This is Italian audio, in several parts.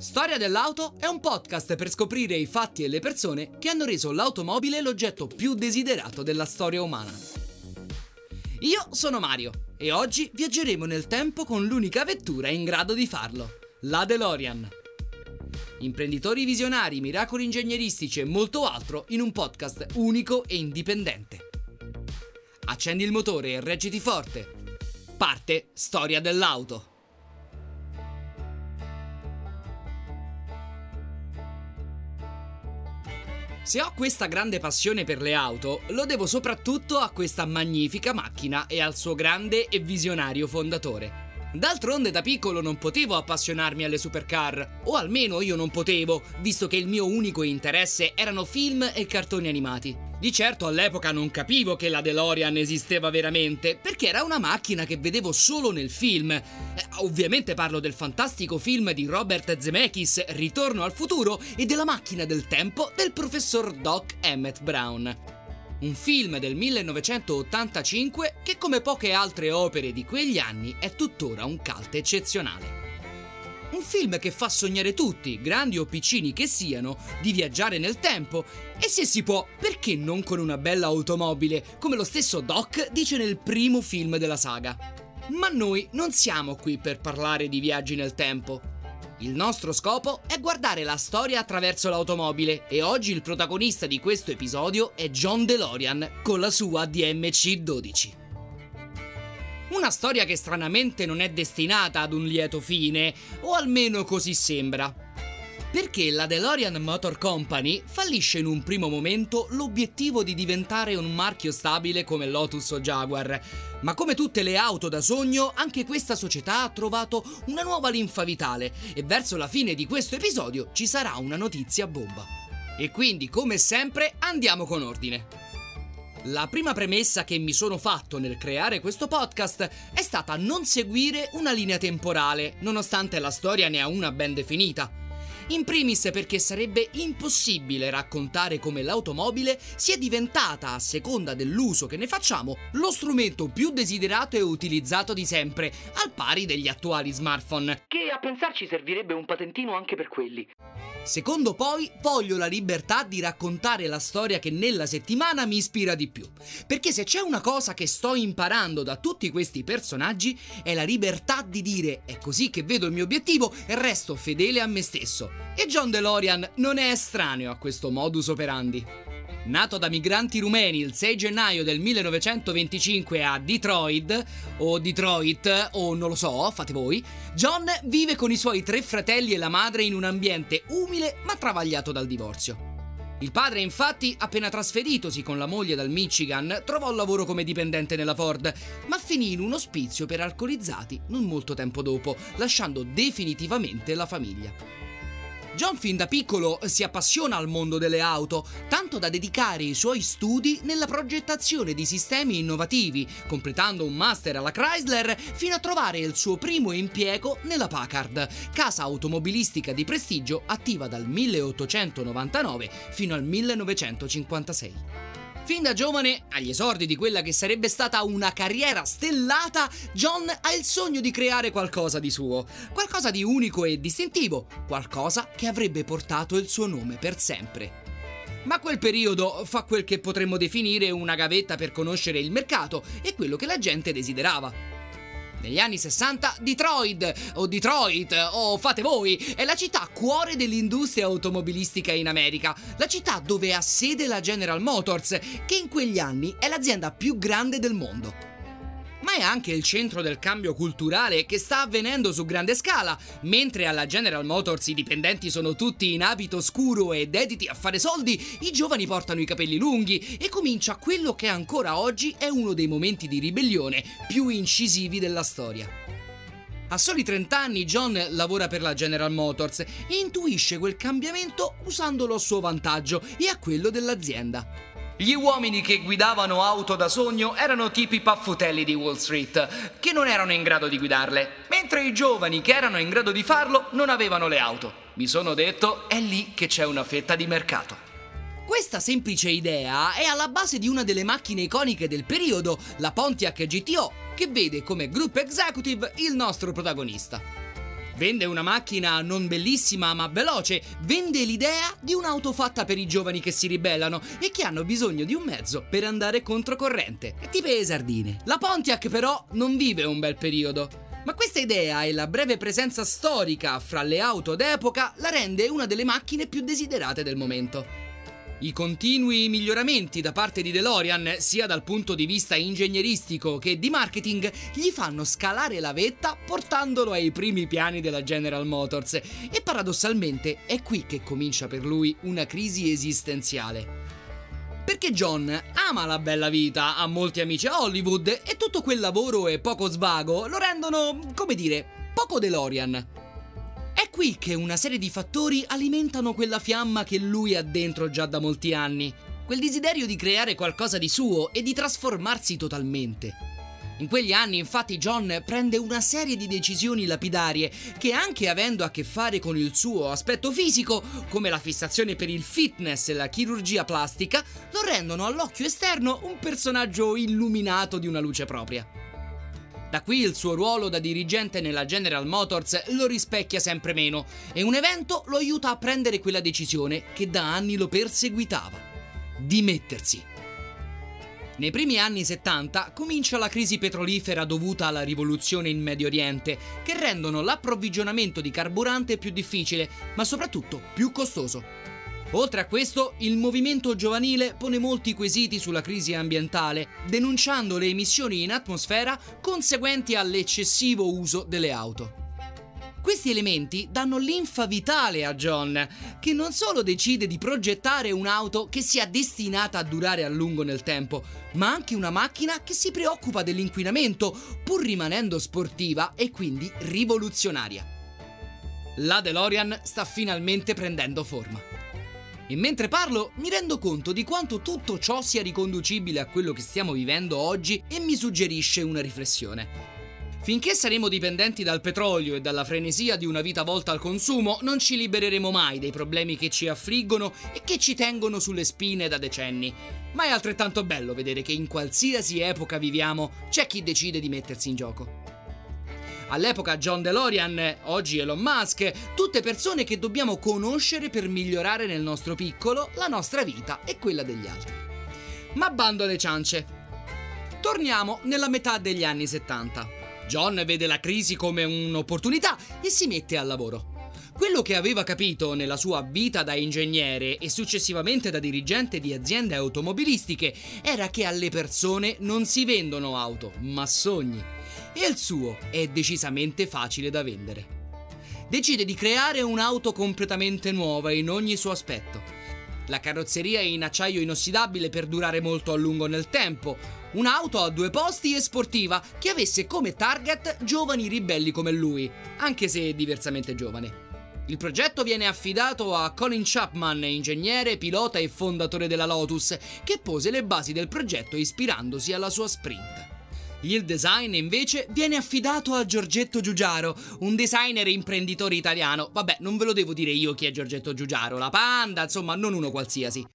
Storia dell'auto è un podcast per scoprire i fatti e le persone che hanno reso l'automobile l'oggetto più desiderato della storia umana. Io sono Mario e oggi viaggeremo nel tempo con l'unica vettura in grado di farlo, la DeLorean. Imprenditori visionari, miracoli ingegneristici e molto altro in un podcast unico e indipendente. Accendi il motore e reggiti forte. Parte Storia dell'auto. Se ho questa grande passione per le auto, lo devo soprattutto a questa magnifica macchina e al suo grande e visionario fondatore. D'altronde da piccolo non potevo appassionarmi alle supercar, o almeno io non potevo, visto che il mio unico interesse erano film e cartoni animati. Di certo all'epoca non capivo che la DeLorean esisteva veramente, perché era una macchina che vedevo solo nel film. Eh, ovviamente parlo del fantastico film di Robert Zemeckis, Ritorno al futuro, e della macchina del tempo del professor Doc Emmett Brown un film del 1985 che come poche altre opere di quegli anni è tuttora un cult eccezionale. Un film che fa sognare tutti, grandi o piccini che siano, di viaggiare nel tempo e se si può, perché non con una bella automobile, come lo stesso Doc dice nel primo film della saga. Ma noi non siamo qui per parlare di viaggi nel tempo. Il nostro scopo è guardare la storia attraverso l'automobile e oggi il protagonista di questo episodio è John DeLorean con la sua DMC 12. Una storia che stranamente non è destinata ad un lieto fine, o almeno così sembra. Perché la DeLorean Motor Company fallisce in un primo momento l'obiettivo di diventare un marchio stabile come Lotus o Jaguar, ma come tutte le auto da sogno, anche questa società ha trovato una nuova linfa vitale e verso la fine di questo episodio ci sarà una notizia bomba. E quindi, come sempre, andiamo con ordine. La prima premessa che mi sono fatto nel creare questo podcast è stata non seguire una linea temporale, nonostante la storia ne ha una ben definita. In primis perché sarebbe impossibile raccontare come l'automobile sia diventata, a seconda dell'uso che ne facciamo, lo strumento più desiderato e utilizzato di sempre, al pari degli attuali smartphone. Che a pensarci servirebbe un patentino anche per quelli. Secondo poi, voglio la libertà di raccontare la storia che nella settimana mi ispira di più. Perché se c'è una cosa che sto imparando da tutti questi personaggi è la libertà di dire è così che vedo il mio obiettivo e resto fedele a me stesso. E John DeLorean non è estraneo a questo modus operandi. Nato da migranti rumeni il 6 gennaio del 1925 a Detroit, o Detroit, o non lo so, fate voi, John vive con i suoi tre fratelli e la madre in un ambiente umile ma travagliato dal divorzio. Il padre, infatti, appena trasferitosi con la moglie dal Michigan, trovò lavoro come dipendente nella Ford, ma finì in un ospizio per alcolizzati non molto tempo dopo, lasciando definitivamente la famiglia. John fin da piccolo si appassiona al mondo delle auto, tanto da dedicare i suoi studi nella progettazione di sistemi innovativi, completando un master alla Chrysler fino a trovare il suo primo impiego nella Packard, casa automobilistica di prestigio attiva dal 1899 fino al 1956. Fin da giovane, agli esordi di quella che sarebbe stata una carriera stellata, John ha il sogno di creare qualcosa di suo, qualcosa di unico e distintivo, qualcosa che avrebbe portato il suo nome per sempre. Ma quel periodo fa quel che potremmo definire una gavetta per conoscere il mercato e quello che la gente desiderava. Negli anni 60 Detroit, o Detroit, o fate voi, è la città cuore dell'industria automobilistica in America, la città dove ha sede la General Motors, che in quegli anni è l'azienda più grande del mondo ma è anche il centro del cambio culturale che sta avvenendo su grande scala. Mentre alla General Motors i dipendenti sono tutti in abito scuro e dediti a fare soldi, i giovani portano i capelli lunghi e comincia quello che ancora oggi è uno dei momenti di ribellione più incisivi della storia. A soli 30 anni John lavora per la General Motors e intuisce quel cambiamento usandolo a suo vantaggio e a quello dell'azienda. Gli uomini che guidavano auto da sogno erano tipi paffutelli di Wall Street, che non erano in grado di guidarle, mentre i giovani che erano in grado di farlo non avevano le auto. Mi sono detto, è lì che c'è una fetta di mercato. Questa semplice idea è alla base di una delle macchine iconiche del periodo, la Pontiac GTO, che vede come group executive il nostro protagonista. Vende una macchina non bellissima ma veloce, vende l'idea di un'auto fatta per i giovani che si ribellano e che hanno bisogno di un mezzo per andare controcorrente, tipo le sardine. La Pontiac però non vive un bel periodo. Ma questa idea e la breve presenza storica fra le auto d'epoca la rende una delle macchine più desiderate del momento. I continui miglioramenti da parte di DeLorean, sia dal punto di vista ingegneristico che di marketing, gli fanno scalare la vetta portandolo ai primi piani della General Motors e paradossalmente è qui che comincia per lui una crisi esistenziale. Perché John ama la bella vita, ha molti amici a Hollywood e tutto quel lavoro e poco svago lo rendono, come dire, poco DeLorean. È qui che una serie di fattori alimentano quella fiamma che lui ha dentro già da molti anni, quel desiderio di creare qualcosa di suo e di trasformarsi totalmente. In quegli anni infatti John prende una serie di decisioni lapidarie che anche avendo a che fare con il suo aspetto fisico, come la fissazione per il fitness e la chirurgia plastica, lo rendono all'occhio esterno un personaggio illuminato di una luce propria. Da qui il suo ruolo da dirigente nella General Motors lo rispecchia sempre meno e un evento lo aiuta a prendere quella decisione che da anni lo perseguitava. Dimettersi. Nei primi anni 70 comincia la crisi petrolifera dovuta alla rivoluzione in Medio Oriente, che rendono l'approvvigionamento di carburante più difficile, ma soprattutto più costoso. Oltre a questo, il movimento giovanile pone molti quesiti sulla crisi ambientale, denunciando le emissioni in atmosfera conseguenti all'eccessivo uso delle auto. Questi elementi danno linfa vitale a John, che non solo decide di progettare un'auto che sia destinata a durare a lungo nel tempo, ma anche una macchina che si preoccupa dell'inquinamento, pur rimanendo sportiva e quindi rivoluzionaria. La DeLorean sta finalmente prendendo forma. E mentre parlo mi rendo conto di quanto tutto ciò sia riconducibile a quello che stiamo vivendo oggi e mi suggerisce una riflessione. Finché saremo dipendenti dal petrolio e dalla frenesia di una vita volta al consumo, non ci libereremo mai dei problemi che ci affliggono e che ci tengono sulle spine da decenni. Ma è altrettanto bello vedere che in qualsiasi epoca viviamo c'è chi decide di mettersi in gioco. All'epoca John DeLorean, oggi Elon Musk, tutte persone che dobbiamo conoscere per migliorare nel nostro piccolo la nostra vita e quella degli altri. Ma bando alle ciance. Torniamo nella metà degli anni 70. John vede la crisi come un'opportunità e si mette al lavoro. Quello che aveva capito nella sua vita da ingegnere e successivamente da dirigente di aziende automobilistiche era che alle persone non si vendono auto, ma sogni e il suo è decisamente facile da vendere. Decide di creare un'auto completamente nuova in ogni suo aspetto. La carrozzeria è in acciaio inossidabile per durare molto a lungo nel tempo, un'auto a due posti e sportiva che avesse come target giovani ribelli come lui, anche se diversamente giovane. Il progetto viene affidato a Colin Chapman, ingegnere, pilota e fondatore della Lotus, che pose le basi del progetto ispirandosi alla sua sprint. Il design invece viene affidato a Giorgetto Giugiaro, un designer e imprenditore italiano. Vabbè, non ve lo devo dire io chi è Giorgetto Giugiaro, la panda, insomma, non uno qualsiasi.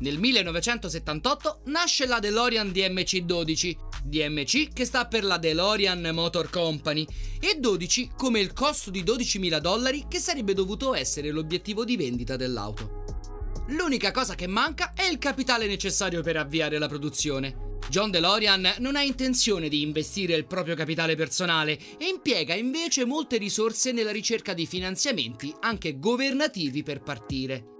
Nel 1978 nasce la DeLorean DMC-12, DMC che sta per la DeLorean Motor Company, e 12 come il costo di 12.000 dollari che sarebbe dovuto essere l'obiettivo di vendita dell'auto. L'unica cosa che manca è il capitale necessario per avviare la produzione. John DeLorean non ha intenzione di investire il proprio capitale personale e impiega invece molte risorse nella ricerca di finanziamenti anche governativi per partire.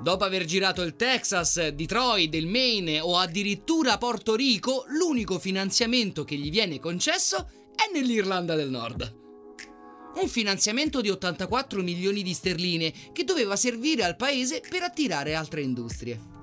Dopo aver girato il Texas, Detroit, il Maine o addirittura Porto Rico, l'unico finanziamento che gli viene concesso è nell'Irlanda del Nord. Un finanziamento di 84 milioni di sterline che doveva servire al paese per attirare altre industrie.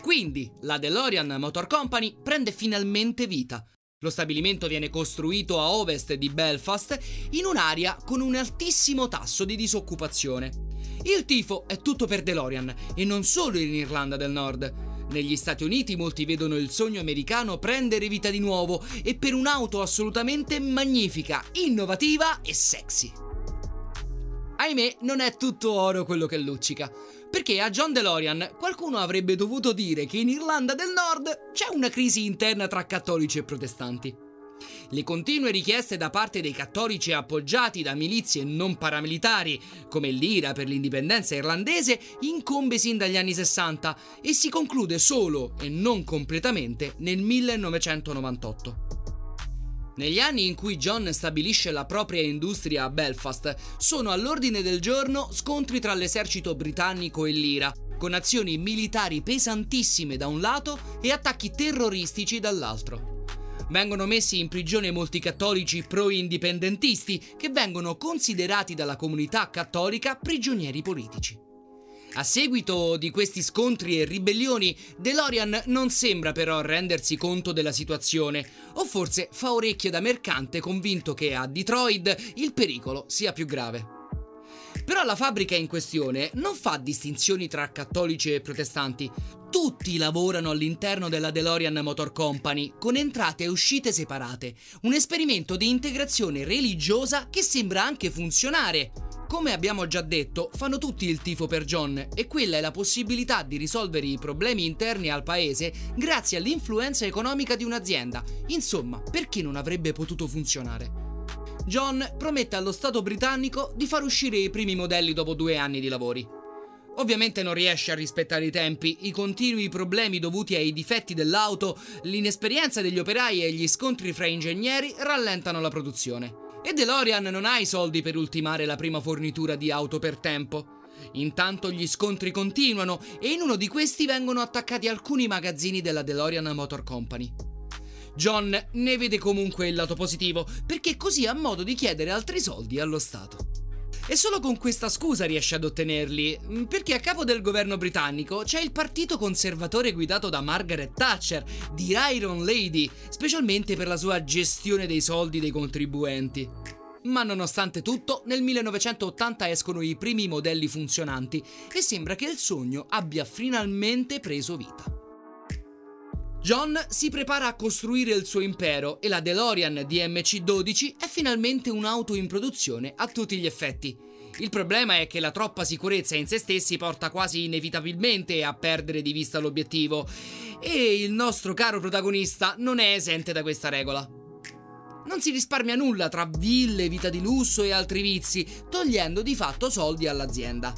Quindi la DeLorean Motor Company prende finalmente vita. Lo stabilimento viene costruito a ovest di Belfast in un'area con un altissimo tasso di disoccupazione. Il tifo è tutto per DeLorean e non solo in Irlanda del Nord. Negli Stati Uniti molti vedono il sogno americano prendere vita di nuovo e per un'auto assolutamente magnifica, innovativa e sexy. Ahimè, non è tutto oro quello che luccica. Perché a John DeLorean qualcuno avrebbe dovuto dire che in Irlanda del Nord c'è una crisi interna tra cattolici e protestanti. Le continue richieste da parte dei cattolici appoggiati da milizie non paramilitari, come l'IRA per l'indipendenza irlandese, incombe sin dagli anni 60 e si conclude solo e non completamente nel 1998. Negli anni in cui John stabilisce la propria industria a Belfast, sono all'ordine del giorno scontri tra l'esercito britannico e l'IRA, con azioni militari pesantissime da un lato e attacchi terroristici dall'altro. Vengono messi in prigione molti cattolici pro-indipendentisti che vengono considerati dalla comunità cattolica prigionieri politici. A seguito di questi scontri e ribellioni, DeLorean non sembra però rendersi conto della situazione, o forse fa orecchie da mercante convinto che a Detroit il pericolo sia più grave. Però la fabbrica in questione non fa distinzioni tra cattolici e protestanti. Tutti lavorano all'interno della DeLorean Motor Company, con entrate e uscite separate. Un esperimento di integrazione religiosa che sembra anche funzionare. Come abbiamo già detto, fanno tutti il tifo per John e quella è la possibilità di risolvere i problemi interni al paese grazie all'influenza economica di un'azienda. Insomma, perché non avrebbe potuto funzionare? John promette allo Stato britannico di far uscire i primi modelli dopo due anni di lavori. Ovviamente non riesce a rispettare i tempi, i continui problemi dovuti ai difetti dell'auto, l'inesperienza degli operai e gli scontri fra ingegneri rallentano la produzione. E DeLorean non ha i soldi per ultimare la prima fornitura di auto per tempo. Intanto gli scontri continuano e in uno di questi vengono attaccati alcuni magazzini della DeLorean Motor Company. John ne vede comunque il lato positivo perché così ha modo di chiedere altri soldi allo Stato. E solo con questa scusa riesce ad ottenerli, perché a capo del governo britannico c'è il partito conservatore guidato da Margaret Thatcher, di Iron Lady, specialmente per la sua gestione dei soldi dei contribuenti. Ma nonostante tutto, nel 1980 escono i primi modelli funzionanti e sembra che il sogno abbia finalmente preso vita. John si prepara a costruire il suo impero e la DeLorean DMC-12 è finalmente un'auto in produzione a tutti gli effetti. Il problema è che la troppa sicurezza in se stessi porta quasi inevitabilmente a perdere di vista l'obiettivo e il nostro caro protagonista non è esente da questa regola. Non si risparmia nulla tra ville, vita di lusso e altri vizi, togliendo di fatto soldi all'azienda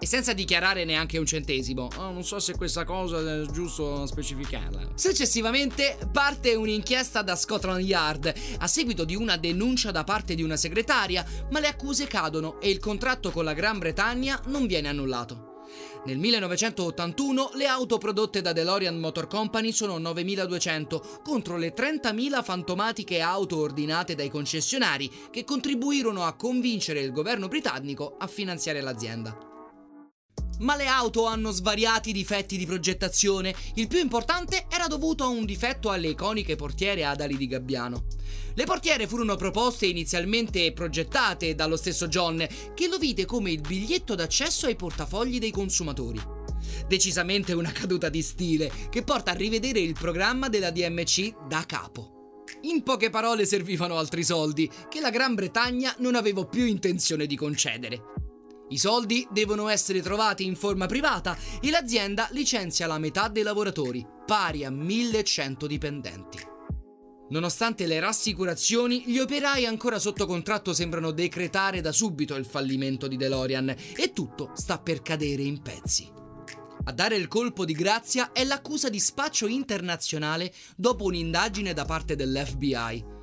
e senza dichiarare neanche un centesimo. Oh, non so se questa cosa è giusto specificarla. Successivamente parte un'inchiesta da Scotland Yard a seguito di una denuncia da parte di una segretaria, ma le accuse cadono e il contratto con la Gran Bretagna non viene annullato. Nel 1981 le auto prodotte da DeLorean Motor Company sono 9.200 contro le 30.000 fantomatiche auto ordinate dai concessionari che contribuirono a convincere il governo britannico a finanziare l'azienda ma le auto hanno svariati difetti di progettazione. Il più importante era dovuto a un difetto alle iconiche portiere ad ali di gabbiano. Le portiere furono proposte inizialmente e progettate dallo stesso John, che lo vide come il biglietto d'accesso ai portafogli dei consumatori. Decisamente una caduta di stile che porta a rivedere il programma della DMC da capo. In poche parole servivano altri soldi che la Gran Bretagna non aveva più intenzione di concedere. I soldi devono essere trovati in forma privata e l'azienda licenzia la metà dei lavoratori, pari a 1100 dipendenti. Nonostante le rassicurazioni, gli operai ancora sotto contratto sembrano decretare da subito il fallimento di DeLorean e tutto sta per cadere in pezzi. A dare il colpo di grazia è l'accusa di spaccio internazionale dopo un'indagine da parte dell'FBI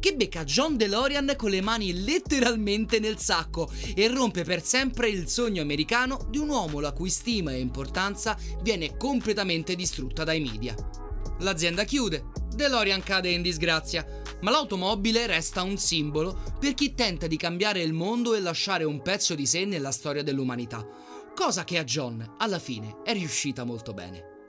che becca John DeLorean con le mani letteralmente nel sacco e rompe per sempre il sogno americano di un uomo la cui stima e importanza viene completamente distrutta dai media. L'azienda chiude, DeLorean cade in disgrazia, ma l'automobile resta un simbolo per chi tenta di cambiare il mondo e lasciare un pezzo di sé nella storia dell'umanità, cosa che a John alla fine è riuscita molto bene.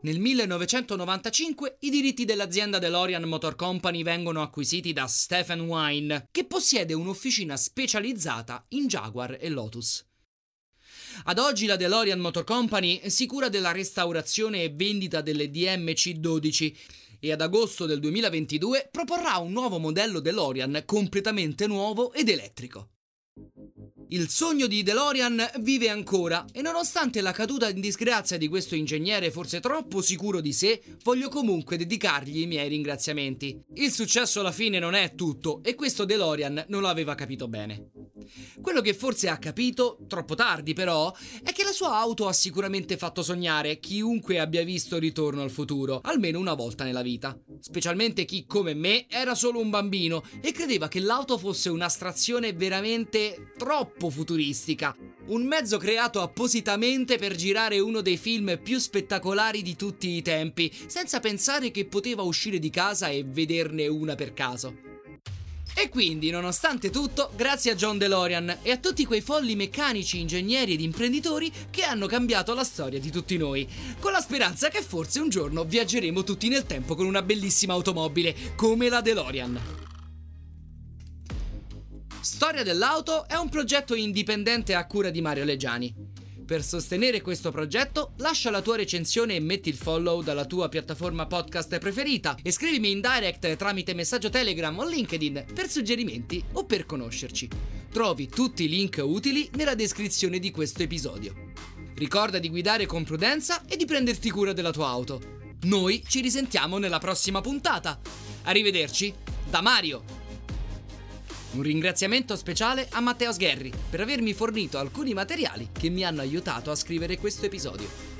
Nel 1995 i diritti dell'azienda DeLorean Motor Company vengono acquisiti da Stephen Wine, che possiede un'officina specializzata in Jaguar e Lotus. Ad oggi la DeLorean Motor Company si cura della restaurazione e vendita delle DMC-12 e ad agosto del 2022 proporrà un nuovo modello DeLorean completamente nuovo ed elettrico. Il sogno di DeLorean vive ancora e nonostante la caduta in disgrazia di questo ingegnere forse troppo sicuro di sé, voglio comunque dedicargli i miei ringraziamenti. Il successo alla fine non è tutto e questo DeLorean non lo aveva capito bene. Quello che forse ha capito, troppo tardi però, è che la sua auto ha sicuramente fatto sognare chiunque abbia visto Ritorno al futuro, almeno una volta nella vita. Specialmente chi, come me, era solo un bambino e credeva che l'auto fosse un'astrazione veramente troppo futuristica. Un mezzo creato appositamente per girare uno dei film più spettacolari di tutti i tempi, senza pensare che poteva uscire di casa e vederne una per caso. E quindi, nonostante tutto, grazie a John DeLorean e a tutti quei folli meccanici, ingegneri ed imprenditori che hanno cambiato la storia di tutti noi, con la speranza che forse un giorno viaggeremo tutti nel tempo con una bellissima automobile come la DeLorean. Storia dell'auto è un progetto indipendente a cura di Mario Leggiani. Per sostenere questo progetto, lascia la tua recensione e metti il follow dalla tua piattaforma podcast preferita e scrivimi in direct tramite messaggio Telegram o LinkedIn per suggerimenti o per conoscerci. Trovi tutti i link utili nella descrizione di questo episodio. Ricorda di guidare con prudenza e di prenderti cura della tua auto. Noi ci risentiamo nella prossima puntata. Arrivederci da Mario. Un ringraziamento speciale a Matteo Sgherri per avermi fornito alcuni materiali che mi hanno aiutato a scrivere questo episodio.